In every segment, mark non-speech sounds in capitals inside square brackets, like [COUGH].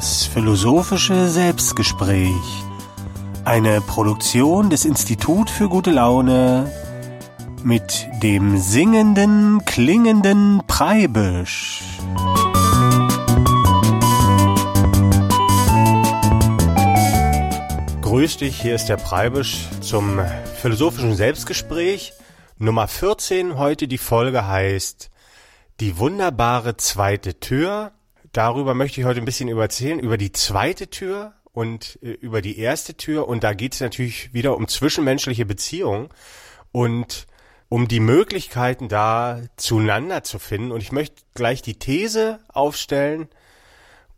Das philosophische Selbstgespräch. Eine Produktion des Institut für gute Laune mit dem singenden, klingenden Preibisch. Grüß dich, hier ist der Preibisch zum philosophischen Selbstgespräch. Nummer 14 heute die Folge heißt Die wunderbare zweite Tür darüber möchte ich heute ein bisschen überzählen, über die zweite Tür und äh, über die erste Tür. Und da geht es natürlich wieder um zwischenmenschliche Beziehungen und um die Möglichkeiten da zueinander zu finden. Und ich möchte gleich die These aufstellen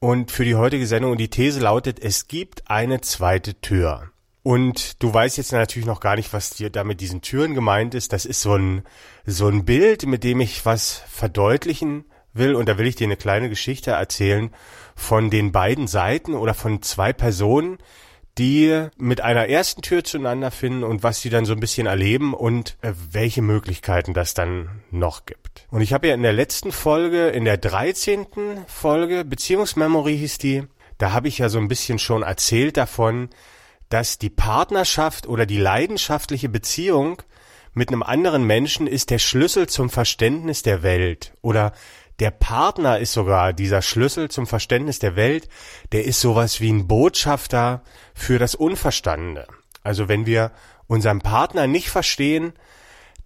und für die heutige Sendung. Und die These lautet, es gibt eine zweite Tür. Und du weißt jetzt natürlich noch gar nicht, was dir da mit diesen Türen gemeint ist. Das ist so ein, so ein Bild, mit dem ich was verdeutlichen will, und da will ich dir eine kleine Geschichte erzählen von den beiden Seiten oder von zwei Personen, die mit einer ersten Tür zueinander finden und was sie dann so ein bisschen erleben und äh, welche Möglichkeiten das dann noch gibt. Und ich habe ja in der letzten Folge, in der 13. Folge, Beziehungsmemory hieß die, da habe ich ja so ein bisschen schon erzählt davon, dass die Partnerschaft oder die leidenschaftliche Beziehung mit einem anderen Menschen ist der Schlüssel zum Verständnis der Welt oder der Partner ist sogar dieser Schlüssel zum Verständnis der Welt, der ist sowas wie ein Botschafter für das Unverstandene. Also wenn wir unseren Partner nicht verstehen,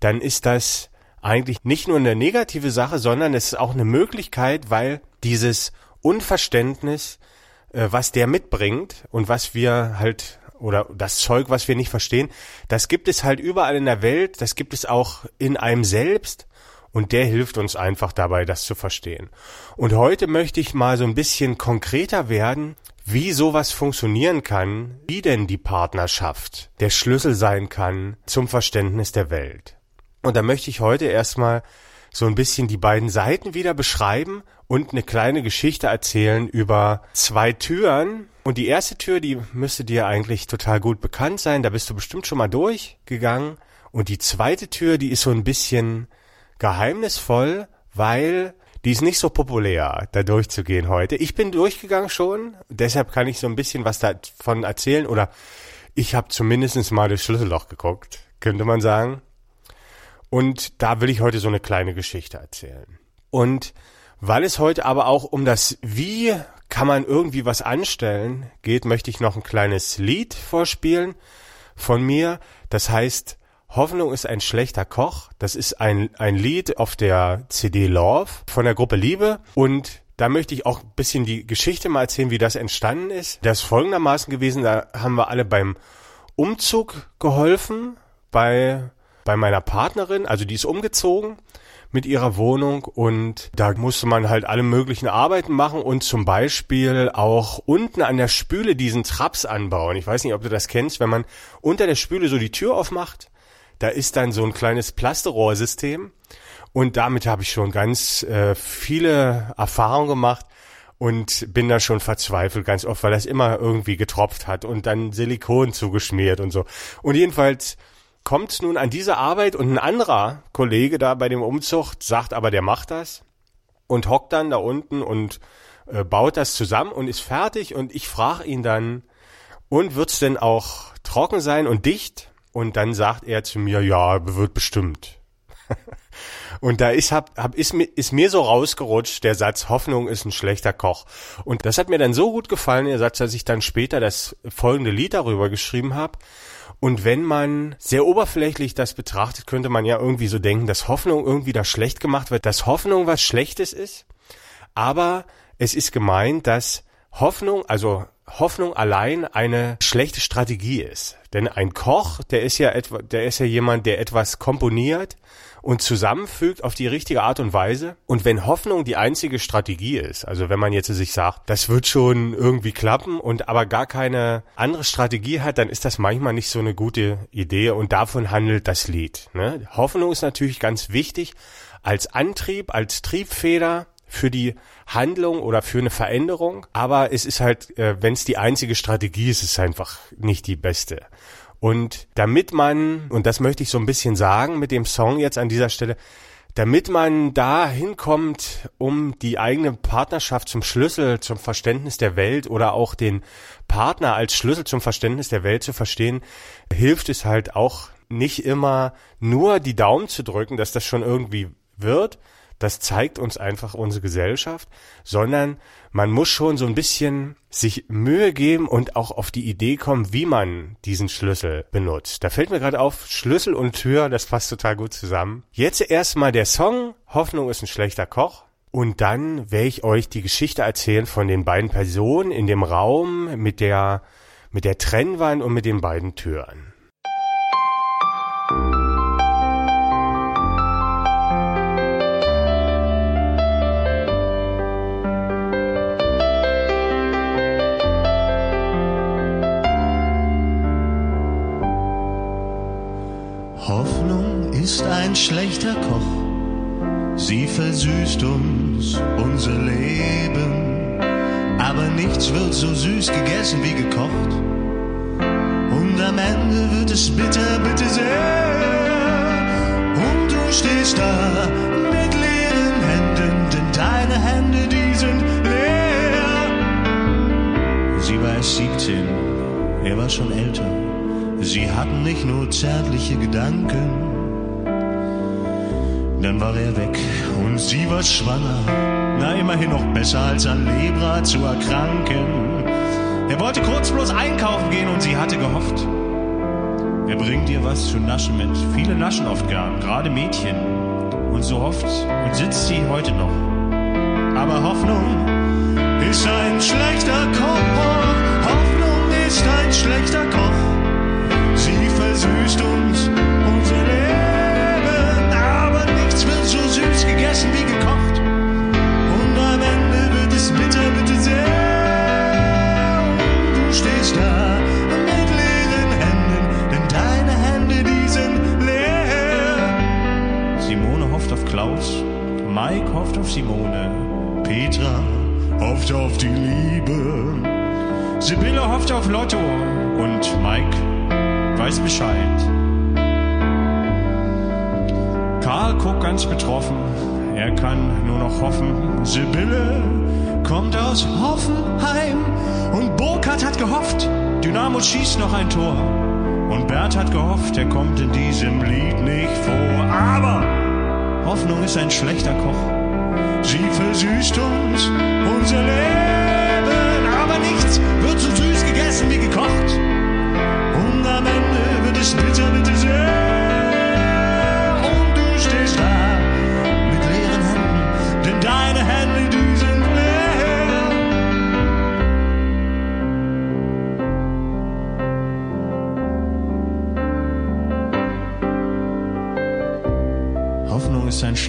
dann ist das eigentlich nicht nur eine negative Sache, sondern es ist auch eine Möglichkeit, weil dieses Unverständnis, äh, was der mitbringt und was wir halt oder das Zeug, was wir nicht verstehen, das gibt es halt überall in der Welt, das gibt es auch in einem selbst und der hilft uns einfach dabei, das zu verstehen. Und heute möchte ich mal so ein bisschen konkreter werden, wie sowas funktionieren kann, wie denn die Partnerschaft der Schlüssel sein kann zum Verständnis der Welt. Und da möchte ich heute erstmal so ein bisschen die beiden Seiten wieder beschreiben und eine kleine Geschichte erzählen über zwei Türen. Und die erste Tür, die müsste dir eigentlich total gut bekannt sein, da bist du bestimmt schon mal durchgegangen. Und die zweite Tür, die ist so ein bisschen geheimnisvoll, weil die ist nicht so populär, da durchzugehen heute. Ich bin durchgegangen schon, deshalb kann ich so ein bisschen was davon erzählen oder ich habe zumindest mal das Schlüsselloch geguckt, könnte man sagen. Und da will ich heute so eine kleine Geschichte erzählen. Und weil es heute aber auch um das Wie kann man irgendwie was anstellen geht, möchte ich noch ein kleines Lied vorspielen von mir. Das heißt Hoffnung ist ein schlechter Koch. Das ist ein, ein Lied auf der CD Love von der Gruppe Liebe und da möchte ich auch ein bisschen die Geschichte mal erzählen, wie das entstanden ist. Das ist folgendermaßen gewesen, da haben wir alle beim Umzug geholfen bei, bei meiner Partnerin, also die ist umgezogen mit ihrer Wohnung und da musste man halt alle möglichen Arbeiten machen und zum Beispiel auch unten an der Spüle diesen Traps anbauen. Ich weiß nicht, ob du das kennst, wenn man unter der Spüle so die Tür aufmacht da ist dann so ein kleines Plasterrohrsystem und damit habe ich schon ganz äh, viele Erfahrungen gemacht und bin da schon verzweifelt ganz oft, weil das immer irgendwie getropft hat und dann Silikon zugeschmiert und so. Und jedenfalls kommt nun an diese Arbeit und ein anderer Kollege da bei dem Umzug sagt aber, der macht das und hockt dann da unten und äh, baut das zusammen und ist fertig und ich frage ihn dann, und wird's denn auch trocken sein und dicht? Und dann sagt er zu mir, ja, wird bestimmt. [LAUGHS] Und da ist, hab, hab, ist, mir, ist mir so rausgerutscht, der Satz, Hoffnung ist ein schlechter Koch. Und das hat mir dann so gut gefallen, der Satz, dass ich dann später das folgende Lied darüber geschrieben habe. Und wenn man sehr oberflächlich das betrachtet, könnte man ja irgendwie so denken, dass Hoffnung irgendwie da schlecht gemacht wird, dass Hoffnung was Schlechtes ist. Aber es ist gemeint, dass Hoffnung, also Hoffnung allein eine schlechte Strategie ist. Denn ein Koch, der ist ja etwa, der ist ja jemand, der etwas komponiert und zusammenfügt auf die richtige Art und Weise. Und wenn Hoffnung die einzige Strategie ist, also wenn man jetzt sich sagt, das wird schon irgendwie klappen und aber gar keine andere Strategie hat, dann ist das manchmal nicht so eine gute Idee und davon handelt das Lied. Ne? Hoffnung ist natürlich ganz wichtig als Antrieb, als Triebfeder für die Handlung oder für eine Veränderung. Aber es ist halt, äh, wenn es die einzige Strategie ist, ist es einfach nicht die beste. Und damit man, und das möchte ich so ein bisschen sagen mit dem Song jetzt an dieser Stelle, damit man da hinkommt, um die eigene Partnerschaft zum Schlüssel zum Verständnis der Welt oder auch den Partner als Schlüssel zum Verständnis der Welt zu verstehen, hilft es halt auch nicht immer nur die Daumen zu drücken, dass das schon irgendwie wird, das zeigt uns einfach unsere Gesellschaft, sondern man muss schon so ein bisschen sich Mühe geben und auch auf die Idee kommen, wie man diesen Schlüssel benutzt. Da fällt mir gerade auf, Schlüssel und Tür, das passt total gut zusammen. Jetzt erstmal der Song, Hoffnung ist ein schlechter Koch. Und dann werde ich euch die Geschichte erzählen von den beiden Personen in dem Raum mit der, mit der Trennwand und mit den beiden Türen. Schlechter Koch. Sie versüßt uns unser Leben. Aber nichts wird so süß gegessen wie gekocht. Und am Ende wird es bitter, bitte sehr. Und du stehst da mit leeren Händen, denn deine Hände, die sind leer. Sie war erst 17, er war schon älter. Sie hatten nicht nur zärtliche Gedanken, dann war er weg und sie war schwanger. Na, immerhin noch besser als an Lebra zu erkranken. Er wollte kurz bloß einkaufen gehen und sie hatte gehofft. Er bringt ihr was zu naschen mit. Viele naschen oft gern, gerade Mädchen. Und so hofft und sitzt sie heute noch. Aber Hoffnung ist ein schlechter Koch. Hoffnung ist ein schlechter Koch. Sie versüßt uns unser Leben süß gegessen wie gekocht. Und am Ende wird es bitter, bitte sehr. Du stehst da mit leeren Händen, denn deine Hände, die sind leer. Simone hofft auf Klaus, Mike hofft auf Simone, Petra hofft auf die Liebe. Sibylle hofft auf Lotto und Mike weiß Bescheid. Karl guckt ganz betroffen, er kann nur noch hoffen. Sibylle kommt aus Hoffenheim und Burkhardt hat gehofft, Dynamo schießt noch ein Tor. Und Bert hat gehofft, er kommt in diesem Lied nicht vor. Aber Hoffnung ist ein schlechter Koch. Sie versüßt uns unser Leben, aber nichts wird so süß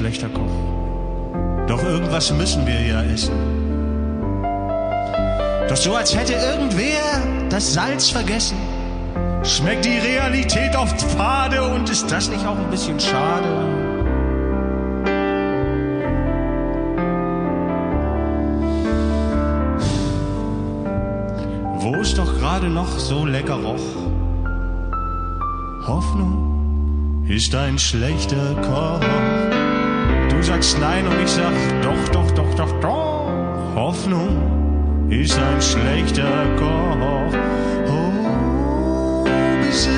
schlechter. Doch irgendwas müssen wir ja essen. Doch so als hätte irgendwer das Salz vergessen. Schmeckt die Realität oft fade und ist das nicht auch ein bisschen schade? Wo es doch gerade noch so lecker roch. Hoffnung ist ein schlechter Koch. Du sagst nein und ich sag doch, doch, doch, doch, doch. Hoffnung ist ein schlechter Koch. Oh, bist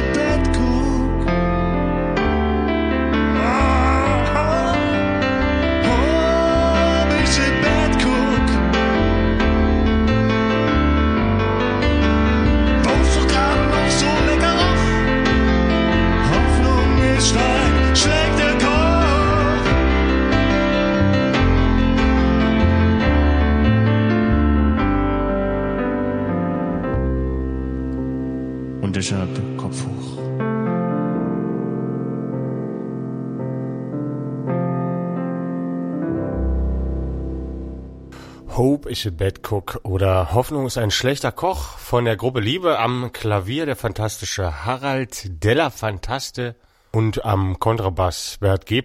Hope is a Bad Cook oder Hoffnung ist ein schlechter Koch von der Gruppe Liebe am Klavier der fantastische Harald Della Fantaste und am Kontrabass Bert G.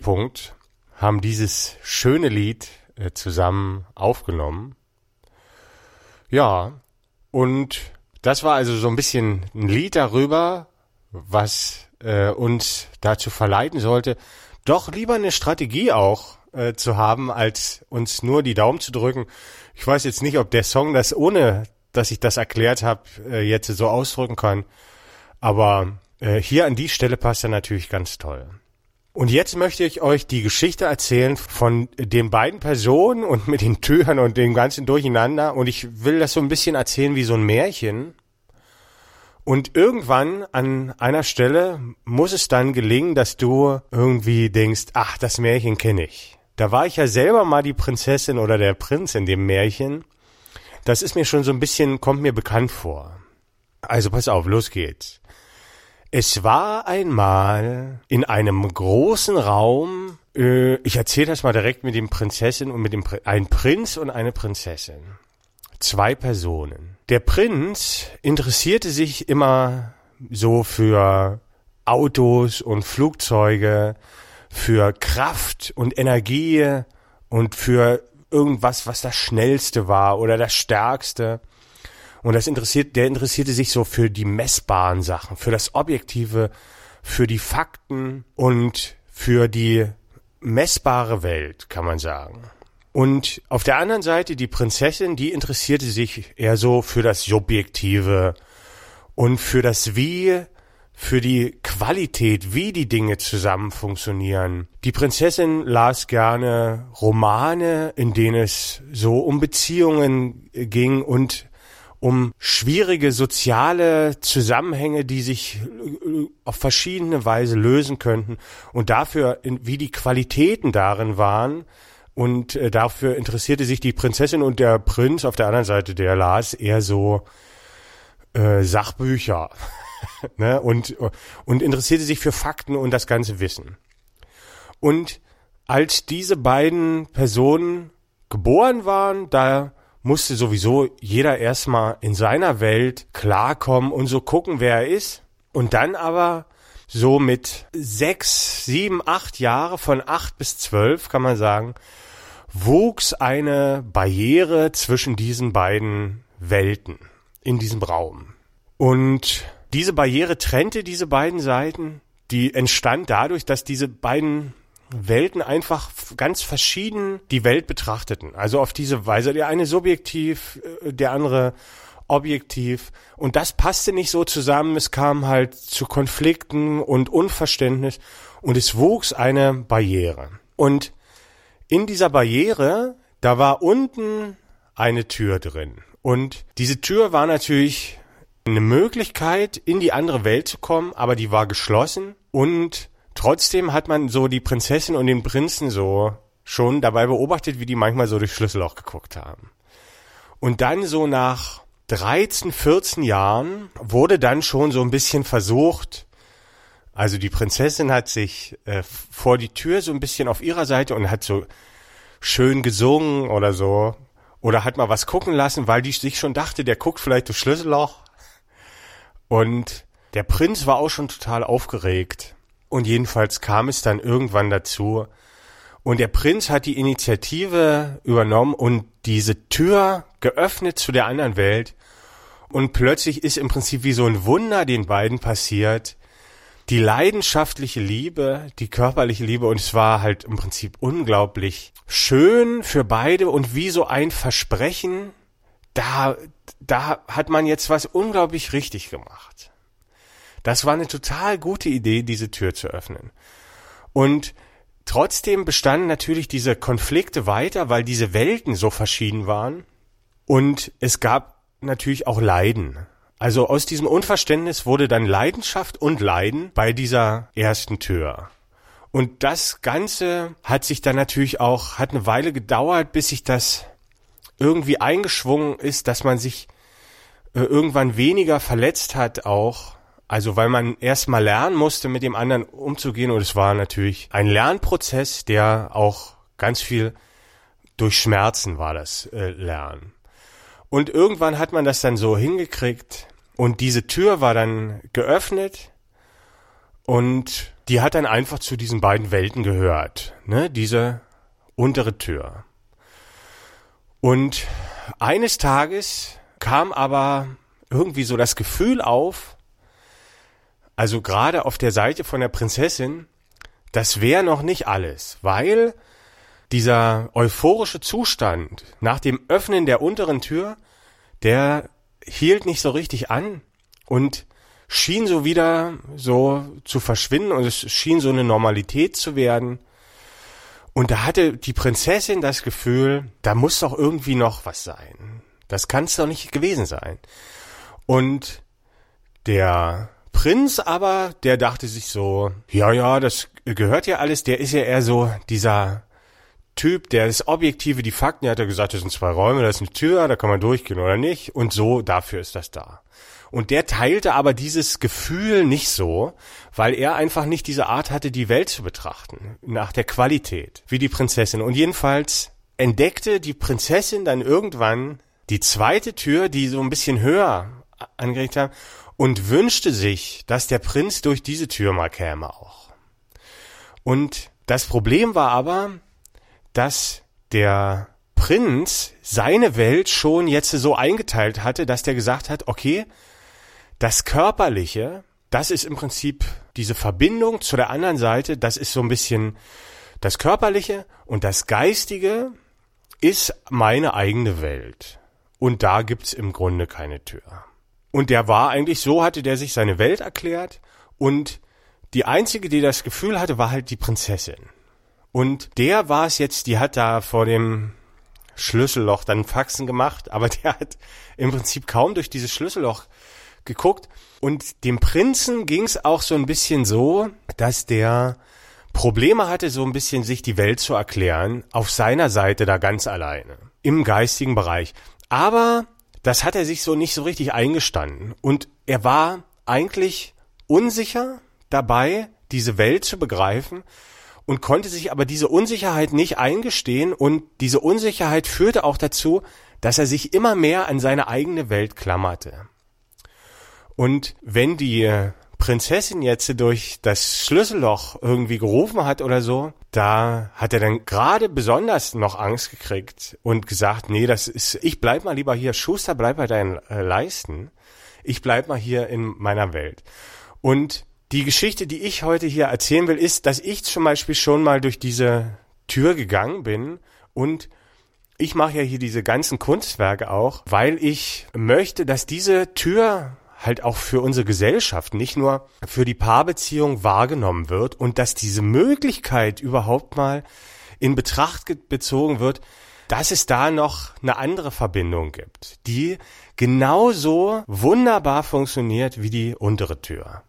haben dieses schöne Lied äh, zusammen aufgenommen. Ja, und das war also so ein bisschen ein Lied darüber, was äh, uns dazu verleiten sollte, doch lieber eine Strategie auch äh, zu haben, als uns nur die Daumen zu drücken. Ich weiß jetzt nicht, ob der Song das ohne, dass ich das erklärt habe, äh, jetzt so ausdrücken kann. Aber äh, hier an die Stelle passt er natürlich ganz toll. Und jetzt möchte ich euch die Geschichte erzählen von den beiden Personen und mit den Türen und dem ganzen Durcheinander. Und ich will das so ein bisschen erzählen wie so ein Märchen. Und irgendwann an einer Stelle muss es dann gelingen, dass du irgendwie denkst, ach, das Märchen kenne ich. Da war ich ja selber mal die Prinzessin oder der Prinz in dem Märchen. Das ist mir schon so ein bisschen, kommt mir bekannt vor. Also pass auf, los geht's. Es war einmal in einem großen Raum, äh, ich erzähle das mal direkt mit dem Prinzessin und mit dem Prin ein Prinz und eine Prinzessin. Zwei Personen. Der Prinz interessierte sich immer so für Autos und Flugzeuge, für Kraft und Energie und für irgendwas, was das Schnellste war oder das Stärkste. Und das interessiert, der interessierte sich so für die messbaren Sachen, für das Objektive, für die Fakten und für die messbare Welt, kann man sagen. Und auf der anderen Seite die Prinzessin, die interessierte sich eher so für das Subjektive und für das Wie, für die Qualität, wie die Dinge zusammen funktionieren. Die Prinzessin las gerne Romane, in denen es so um Beziehungen ging und um schwierige soziale Zusammenhänge, die sich auf verschiedene Weise lösen könnten und dafür, wie die Qualitäten darin waren, und äh, dafür interessierte sich die Prinzessin und der Prinz auf der anderen Seite, der las eher so äh, Sachbücher [LAUGHS] [LAUGHS] ne? und, und interessierte sich für Fakten und das ganze Wissen. Und als diese beiden Personen geboren waren, da musste sowieso jeder erstmal in seiner Welt klarkommen und so gucken, wer er ist. Und dann aber so mit sechs, sieben, acht Jahre, von acht bis zwölf kann man sagen, wuchs eine Barriere zwischen diesen beiden Welten in diesem Raum. Und diese Barriere trennte diese beiden Seiten, die entstand dadurch, dass diese beiden Welten einfach ganz verschieden die Welt betrachteten. Also auf diese Weise, der eine subjektiv, äh, der andere objektiv. Und das passte nicht so zusammen. Es kam halt zu Konflikten und Unverständnis und es wuchs eine Barriere. Und in dieser Barriere, da war unten eine Tür drin. Und diese Tür war natürlich eine Möglichkeit, in die andere Welt zu kommen, aber die war geschlossen und trotzdem hat man so die Prinzessin und den Prinzen so schon dabei beobachtet, wie die manchmal so durchs Schlüsselloch geguckt haben. Und dann so nach 13, 14 Jahren wurde dann schon so ein bisschen versucht, also die Prinzessin hat sich äh, vor die Tür so ein bisschen auf ihrer Seite und hat so schön gesungen oder so. Oder hat mal was gucken lassen, weil die sich schon dachte, der guckt vielleicht das Schlüsselloch. Und der Prinz war auch schon total aufgeregt. Und jedenfalls kam es dann irgendwann dazu. Und der Prinz hat die Initiative übernommen und diese Tür geöffnet zu der anderen Welt. Und plötzlich ist im Prinzip wie so ein Wunder den beiden passiert die leidenschaftliche Liebe, die körperliche Liebe und es war halt im Prinzip unglaublich schön für beide und wie so ein Versprechen, da, da hat man jetzt was unglaublich richtig gemacht. Das war eine total gute Idee, diese Tür zu öffnen. Und trotzdem bestanden natürlich diese Konflikte weiter, weil diese Welten so verschieden waren. Und es gab natürlich auch Leiden. Also aus diesem Unverständnis wurde dann Leidenschaft und Leiden bei dieser ersten Tür. Und das Ganze hat sich dann natürlich auch, hat eine Weile gedauert, bis sich das irgendwie eingeschwungen ist, dass man sich äh, irgendwann weniger verletzt hat auch. Also weil man erstmal lernen musste, mit dem anderen umzugehen. Und es war natürlich ein Lernprozess, der auch ganz viel durch Schmerzen war das äh, Lernen. Und irgendwann hat man das dann so hingekriegt und diese Tür war dann geöffnet und die hat dann einfach zu diesen beiden Welten gehört, ne, diese untere Tür. Und eines Tages kam aber irgendwie so das Gefühl auf, also gerade auf der Seite von der Prinzessin, das wäre noch nicht alles, weil dieser euphorische Zustand nach dem Öffnen der unteren Tür, der hielt nicht so richtig an und schien so wieder so zu verschwinden und es schien so eine Normalität zu werden. Und da hatte die Prinzessin das Gefühl, da muss doch irgendwie noch was sein. Das kann es doch nicht gewesen sein. Und der Prinz aber, der dachte sich so, ja, ja, das gehört ja alles, der ist ja eher so dieser Typ, der das Objektive, die Fakten, der hat ja gesagt, das sind zwei Räume, da ist eine Tür, da kann man durchgehen oder nicht. Und so, dafür ist das da. Und der teilte aber dieses Gefühl nicht so, weil er einfach nicht diese Art hatte, die Welt zu betrachten, nach der Qualität, wie die Prinzessin. Und jedenfalls entdeckte die Prinzessin dann irgendwann die zweite Tür, die so ein bisschen höher angeregt haben, und wünschte sich, dass der Prinz durch diese Tür mal käme auch. Und das Problem war aber, dass der Prinz seine Welt schon jetzt so eingeteilt hatte, dass der gesagt hat, okay, das Körperliche, das ist im Prinzip diese Verbindung zu der anderen Seite, das ist so ein bisschen das Körperliche und das Geistige ist meine eigene Welt. Und da gibt's im Grunde keine Tür. Und der war eigentlich so, hatte der sich seine Welt erklärt und die einzige, die das Gefühl hatte, war halt die Prinzessin. Und der war es jetzt, die hat da vor dem Schlüsselloch dann Faxen gemacht, aber [LAUGHS] der hat im Prinzip kaum durch dieses Schlüsselloch geguckt. Und dem Prinzen ging es auch so ein bisschen so, dass der Probleme hatte, so ein bisschen sich die Welt zu erklären, auf seiner Seite da ganz alleine, im geistigen Bereich. Aber das hat er sich so nicht so richtig eingestanden. Und er war eigentlich unsicher dabei, diese Welt zu begreifen und konnte sich aber diese Unsicherheit nicht eingestehen und diese Unsicherheit führte auch dazu, dass er sich immer mehr an seine eigene Welt klammerte. Und wenn die Prinzessin jetzt durch das Schlüsselloch irgendwie gerufen hat oder so, da hat er dann gerade besonders noch Angst gekriegt und gesagt, nee, das ist, ich bleib mal lieber hier, Schuster, bleib bei deinen äh, Leisten. Ich bleib mal hier in meiner Welt. Und die Geschichte, die ich heute hier erzählen will, ist, dass ich zum Beispiel schon mal durch diese Tür gegangen bin und ich mache ja hier diese ganzen Kunstwerke auch, weil ich möchte, dass diese Tür halt auch für unsere Gesellschaft, nicht nur für die Paarbeziehung wahrgenommen wird und dass diese Möglichkeit überhaupt mal in Betracht bezogen wird, dass es da noch eine andere Verbindung gibt, die genauso wunderbar funktioniert wie die untere Tür.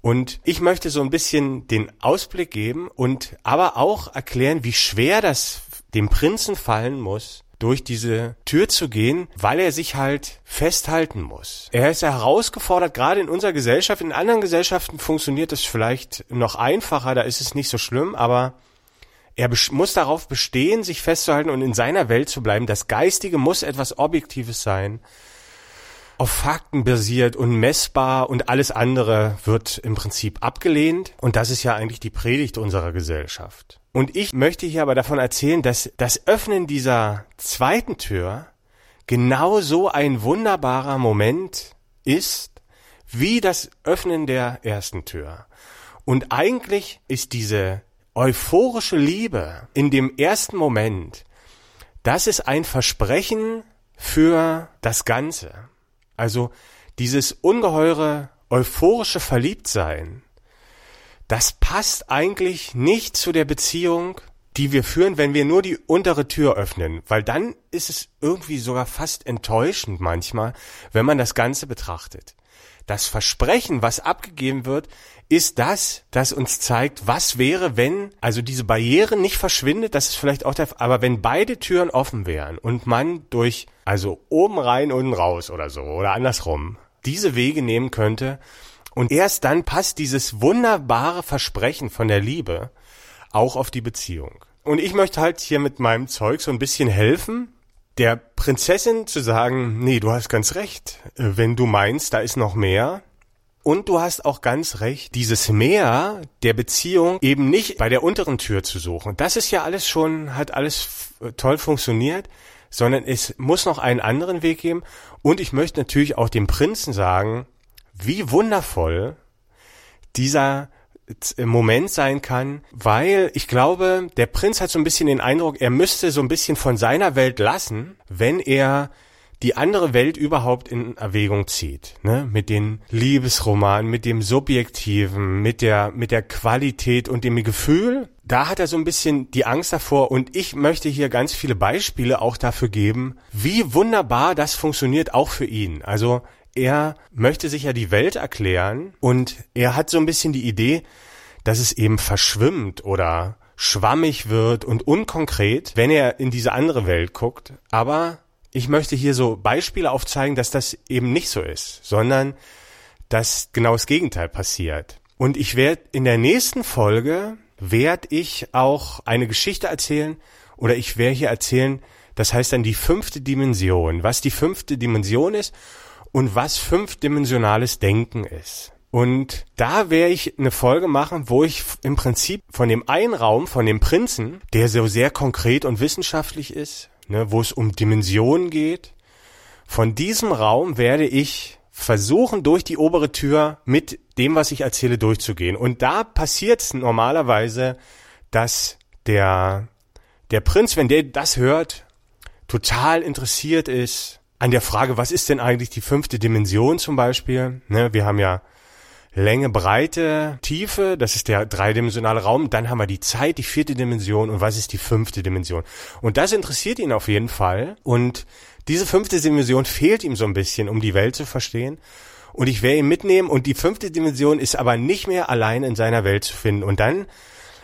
Und ich möchte so ein bisschen den Ausblick geben und aber auch erklären, wie schwer das dem Prinzen fallen muss, durch diese Tür zu gehen, weil er sich halt festhalten muss. Er ist herausgefordert, gerade in unserer Gesellschaft. In anderen Gesellschaften funktioniert es vielleicht noch einfacher, da ist es nicht so schlimm, aber er muss darauf bestehen, sich festzuhalten und in seiner Welt zu bleiben. Das Geistige muss etwas Objektives sein, auf Fakten basiert und messbar und alles andere wird im Prinzip abgelehnt. Und das ist ja eigentlich die Predigt unserer Gesellschaft. Und ich möchte hier aber davon erzählen, dass das Öffnen dieser zweiten Tür genau so ein wunderbarer Moment ist, wie das Öffnen der ersten Tür. Und eigentlich ist diese euphorische Liebe in dem ersten Moment, das ist ein Versprechen für das Ganze. Also dieses ungeheure euphorische Verliebtsein, das passt eigentlich nicht zu der Beziehung, die wir führen, wenn wir nur die untere Tür öffnen, weil dann ist es irgendwie sogar fast enttäuschend manchmal, wenn man das Ganze betrachtet. Das Versprechen, was abgegeben wird, ist das, das uns zeigt, was wäre, wenn, also diese Barriere nicht verschwindet, das ist vielleicht auch der, aber wenn beide Türen offen wären und man durch, also oben rein, unten raus oder so, oder andersrum, diese Wege nehmen könnte, und erst dann passt dieses wunderbare Versprechen von der Liebe auch auf die Beziehung. Und ich möchte halt hier mit meinem Zeug so ein bisschen helfen, der Prinzessin zu sagen, nee, du hast ganz recht, wenn du meinst, da ist noch mehr. Und du hast auch ganz recht, dieses Mehr der Beziehung eben nicht bei der unteren Tür zu suchen. Das ist ja alles schon, hat alles toll funktioniert, sondern es muss noch einen anderen Weg geben. Und ich möchte natürlich auch dem Prinzen sagen, wie wundervoll dieser Moment sein kann, weil ich glaube, der Prinz hat so ein bisschen den Eindruck, er müsste so ein bisschen von seiner Welt lassen, wenn er die andere Welt überhaupt in Erwägung zieht, ne? Mit den Liebesromanen, mit dem Subjektiven, mit der, mit der Qualität und dem Gefühl. Da hat er so ein bisschen die Angst davor und ich möchte hier ganz viele Beispiele auch dafür geben, wie wunderbar das funktioniert auch für ihn. Also er möchte sich ja die Welt erklären und er hat so ein bisschen die Idee, dass es eben verschwimmt oder schwammig wird und unkonkret, wenn er in diese andere Welt guckt. Aber ich möchte hier so Beispiele aufzeigen, dass das eben nicht so ist, sondern dass genau das Gegenteil passiert. Und ich werde in der nächsten Folge werde ich auch eine Geschichte erzählen oder ich werde hier erzählen, das heißt dann die fünfte Dimension, was die fünfte Dimension ist und was fünfdimensionales Denken ist. Und da werde ich eine Folge machen, wo ich im Prinzip von dem einen Raum, von dem Prinzen, der so sehr konkret und wissenschaftlich ist, ne, wo es um Dimensionen geht, von diesem Raum werde ich versuchen, durch die obere Tür mit dem, was ich erzähle, durchzugehen. Und da passiert es normalerweise, dass der, der Prinz, wenn der das hört, total interessiert ist an der Frage, was ist denn eigentlich die fünfte Dimension zum Beispiel? Ne, wir haben ja Länge, Breite, Tiefe, das ist der dreidimensionale Raum. Dann haben wir die Zeit, die vierte Dimension und was ist die fünfte Dimension? Und das interessiert ihn auf jeden Fall. Und diese fünfte Dimension fehlt ihm so ein bisschen, um die Welt zu verstehen. Und ich werde ihn mitnehmen und die fünfte Dimension ist aber nicht mehr allein in seiner Welt zu finden. Und dann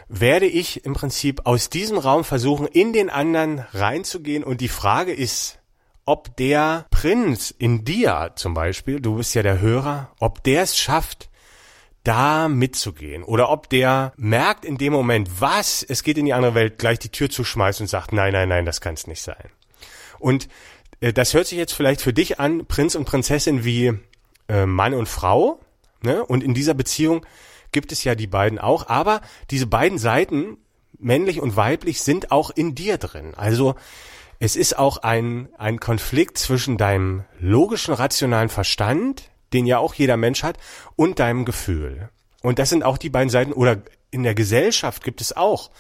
werde ich im Prinzip aus diesem Raum versuchen, in den anderen reinzugehen. Und die Frage ist, ob der Prinz in dir zum Beispiel, du bist ja der Hörer, ob der es schafft, da mitzugehen oder ob der merkt in dem Moment, was, es geht in die andere Welt, gleich die Tür zuschmeißt und sagt, nein, nein, nein, das kann es nicht sein. Und äh, das hört sich jetzt vielleicht für dich an, Prinz und Prinzessin wie äh, Mann und Frau, ne? Und in dieser Beziehung gibt es ja die beiden auch, aber diese beiden Seiten, männlich und weiblich, sind auch in dir drin. Also es ist auch ein, ein Konflikt zwischen deinem logischen, rationalen Verstand, den ja auch jeder Mensch hat, und deinem Gefühl. Und das sind auch die beiden Seiten, oder in der Gesellschaft gibt es auch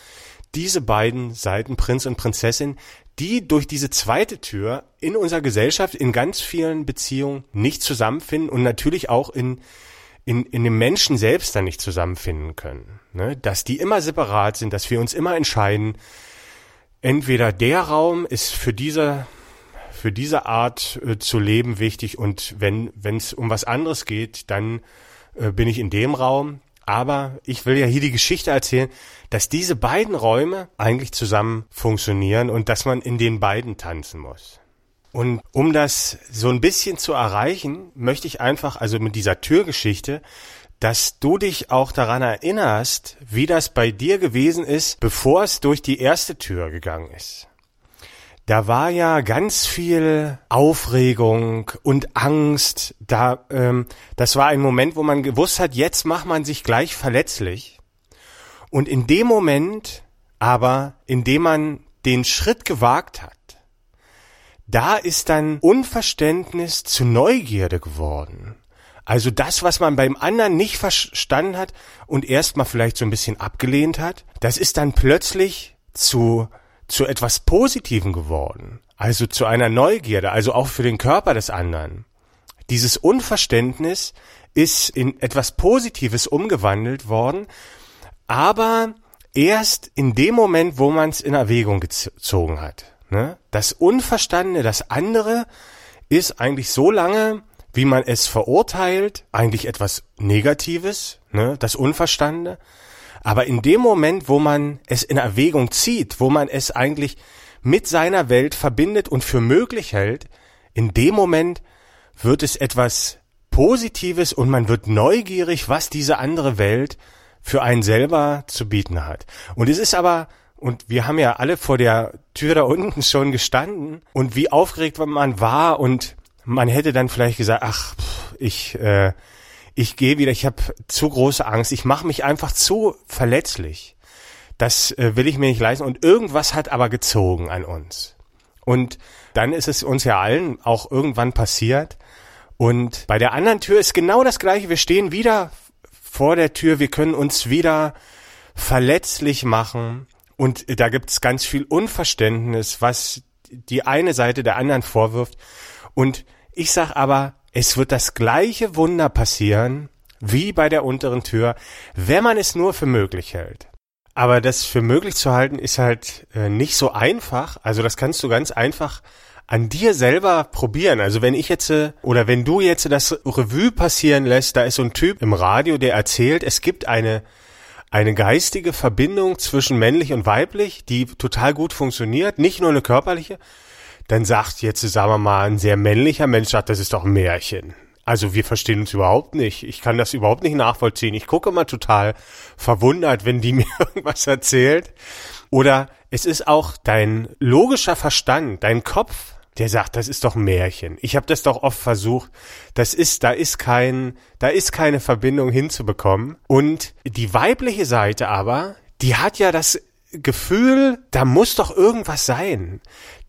diese beiden Seiten, Prinz und Prinzessin, die durch diese zweite Tür in unserer Gesellschaft in ganz vielen Beziehungen nicht zusammenfinden und natürlich auch in, in, in dem Menschen selbst dann nicht zusammenfinden können. Ne? Dass die immer separat sind, dass wir uns immer entscheiden, entweder der Raum ist für diese für diese Art äh, zu leben wichtig und wenn wenn es um was anderes geht, dann äh, bin ich in dem Raum. Aber ich will ja hier die Geschichte erzählen, dass diese beiden Räume eigentlich zusammen funktionieren und dass man in den beiden tanzen muss. Und um das so ein bisschen zu erreichen, möchte ich einfach, also mit dieser Türgeschichte, dass du dich auch daran erinnerst, wie das bei dir gewesen ist, bevor es durch die erste Tür gegangen ist. Da war ja ganz viel Aufregung und Angst. Da, ähm, das war ein Moment, wo man gewusst hat, jetzt macht man sich gleich verletzlich. Und in dem Moment, aber in dem man den Schritt gewagt hat, da ist dann Unverständnis zu Neugierde geworden. Also das, was man beim anderen nicht verstanden hat und erstmal vielleicht so ein bisschen abgelehnt hat, das ist dann plötzlich zu, zu etwas Positivem geworden. Also zu einer Neugierde, also auch für den Körper des anderen. Dieses Unverständnis ist in etwas Positives umgewandelt worden, aber erst in dem Moment, wo man es in Erwägung gezogen hat. Ne? Das Unverstandene, das andere ist eigentlich so lange wie man es verurteilt, eigentlich etwas Negatives, ne, das Unverstandene. Aber in dem Moment, wo man es in Erwägung zieht, wo man es eigentlich mit seiner Welt verbindet und für möglich hält, in dem Moment wird es etwas Positives und man wird neugierig, was diese andere Welt für einen selber zu bieten hat. Und es ist aber, und wir haben ja alle vor der Tür da unten [LAUGHS] schon gestanden und wie aufgeregt man war und man hätte dann vielleicht gesagt, ach, ich, äh, ich gehe wieder, ich habe zu große Angst, ich mache mich einfach zu verletzlich. Das äh, will ich mir nicht leisten. Und irgendwas hat aber gezogen an uns. Und dann ist es uns ja allen auch irgendwann passiert. Und bei der anderen Tür ist genau das gleiche. Wir stehen wieder vor der Tür, wir können uns wieder verletzlich machen und da gibt es ganz viel Unverständnis, was die eine Seite der anderen vorwirft. Und ich sag aber, es wird das gleiche Wunder passieren wie bei der unteren Tür, wenn man es nur für möglich hält. Aber das für möglich zu halten ist halt äh, nicht so einfach. Also das kannst du ganz einfach an dir selber probieren. Also wenn ich jetzt äh, oder wenn du jetzt das Revue passieren lässt, da ist so ein Typ im Radio, der erzählt, es gibt eine eine geistige Verbindung zwischen männlich und weiblich, die total gut funktioniert, nicht nur eine körperliche, dann sagt jetzt, sagen wir mal, ein sehr männlicher Mensch, sagt, das ist doch ein Märchen. Also wir verstehen uns überhaupt nicht. Ich kann das überhaupt nicht nachvollziehen. Ich gucke mal total verwundert, wenn die [LAUGHS] mir irgendwas erzählt. Oder es ist auch dein logischer Verstand, dein Kopf, der sagt, das ist doch ein Märchen. Ich habe das doch oft versucht. Das ist, da ist kein, da ist keine Verbindung hinzubekommen. Und die weibliche Seite aber, die hat ja das Gefühl, da muss doch irgendwas sein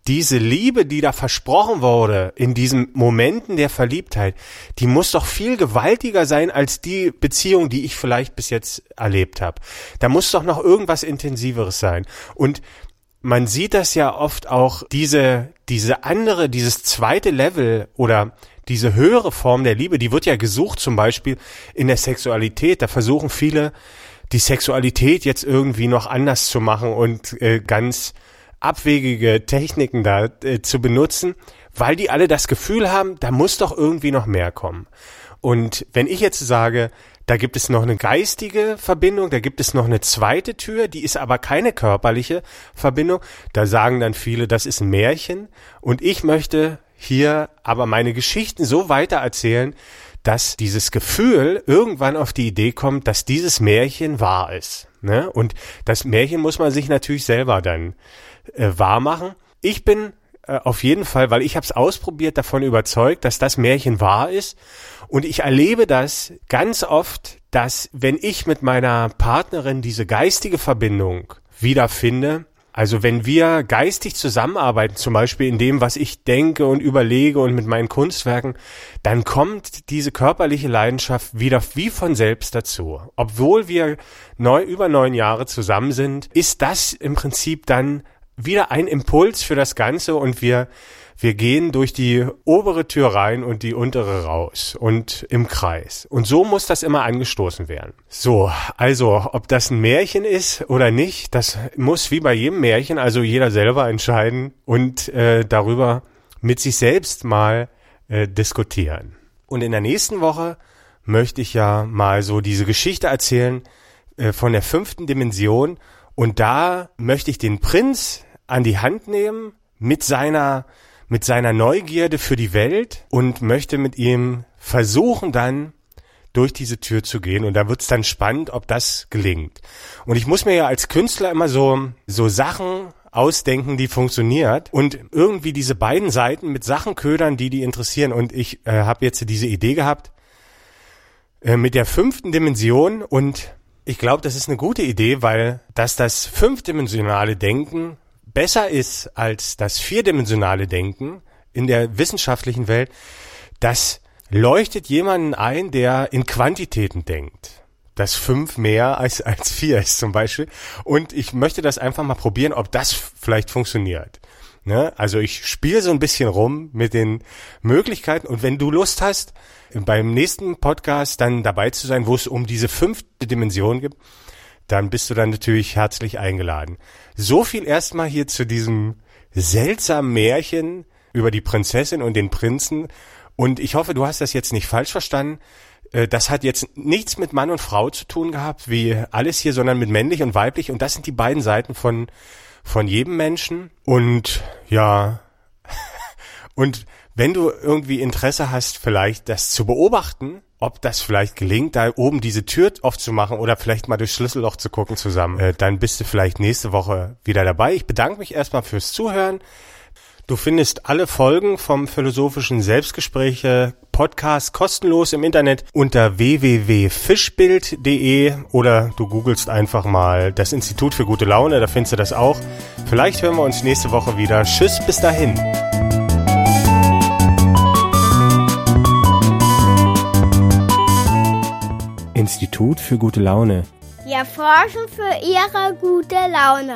diese Liebe, die da versprochen wurde in diesen Momenten der Verliebtheit, die muss doch viel gewaltiger sein als die Beziehung, die ich vielleicht bis jetzt erlebt habe. Da muss doch noch irgendwas Intensiveres sein. Und man sieht das ja oft auch, diese, diese andere, dieses zweite Level oder diese höhere Form der Liebe, die wird ja gesucht zum Beispiel in der Sexualität. Da versuchen viele, die Sexualität jetzt irgendwie noch anders zu machen und äh, ganz abwegige Techniken da äh, zu benutzen, weil die alle das Gefühl haben, da muss doch irgendwie noch mehr kommen. Und wenn ich jetzt sage, da gibt es noch eine geistige Verbindung, da gibt es noch eine zweite Tür, die ist aber keine körperliche Verbindung, da sagen dann viele, das ist ein Märchen. Und ich möchte hier aber meine Geschichten so weiter erzählen, dass dieses Gefühl irgendwann auf die Idee kommt, dass dieses Märchen wahr ist. Ne? Und das Märchen muss man sich natürlich selber dann äh, wahr machen. Ich bin äh, auf jeden Fall, weil ich habe es ausprobiert, davon überzeugt, dass das Märchen wahr ist. Und ich erlebe das ganz oft, dass wenn ich mit meiner Partnerin diese geistige Verbindung wiederfinde, also wenn wir geistig zusammenarbeiten, zum Beispiel in dem, was ich denke und überlege und mit meinen Kunstwerken, dann kommt diese körperliche Leidenschaft wieder wie von selbst dazu. Obwohl wir neu, über neun Jahre zusammen sind, ist das im Prinzip dann wieder ein Impuls für das Ganze und wir wir gehen durch die obere Tür rein und die untere raus und im Kreis. Und so muss das immer angestoßen werden. So, also ob das ein Märchen ist oder nicht, das muss wie bei jedem Märchen also jeder selber entscheiden und äh, darüber mit sich selbst mal äh, diskutieren. Und in der nächsten Woche möchte ich ja mal so diese Geschichte erzählen äh, von der fünften Dimension. Und da möchte ich den Prinz an die Hand nehmen mit seiner mit seiner Neugierde für die Welt und möchte mit ihm versuchen dann durch diese Tür zu gehen. Und da wird's dann spannend, ob das gelingt. Und ich muss mir ja als Künstler immer so so Sachen ausdenken, die funktioniert. Und irgendwie diese beiden Seiten mit Sachen ködern, die die interessieren. Und ich äh, habe jetzt diese Idee gehabt äh, mit der fünften Dimension. Und ich glaube, das ist eine gute Idee, weil dass das fünfdimensionale Denken besser ist als das vierdimensionale Denken in der wissenschaftlichen Welt, das leuchtet jemanden ein, der in Quantitäten denkt. Dass fünf mehr als, als vier ist zum Beispiel. Und ich möchte das einfach mal probieren, ob das vielleicht funktioniert. Ne? Also ich spiele so ein bisschen rum mit den Möglichkeiten und wenn du Lust hast, beim nächsten Podcast dann dabei zu sein, wo es um diese fünfte Dimension gibt, dann bist du dann natürlich herzlich eingeladen. So viel erstmal hier zu diesem seltsamen Märchen über die Prinzessin und den Prinzen. Und ich hoffe, du hast das jetzt nicht falsch verstanden. Äh, das hat jetzt nichts mit Mann und Frau zu tun gehabt, wie alles hier, sondern mit männlich und weiblich. Und das sind die beiden Seiten von, von jedem Menschen. Und ja, [LAUGHS] und wenn du irgendwie Interesse hast, vielleicht das zu beobachten, ob das vielleicht gelingt, da oben diese Tür aufzumachen oder vielleicht mal durchs Schlüsselloch zu gucken zusammen, äh, dann bist du vielleicht nächste Woche wieder dabei. Ich bedanke mich erstmal fürs Zuhören. Du findest alle Folgen vom philosophischen Selbstgespräche Podcast kostenlos im Internet unter www.fischbild.de oder du googelst einfach mal das Institut für gute Laune, da findest du das auch. Vielleicht hören wir uns nächste Woche wieder. Tschüss, bis dahin. Institut für gute Laune. Wir forschen für Ihre gute Laune.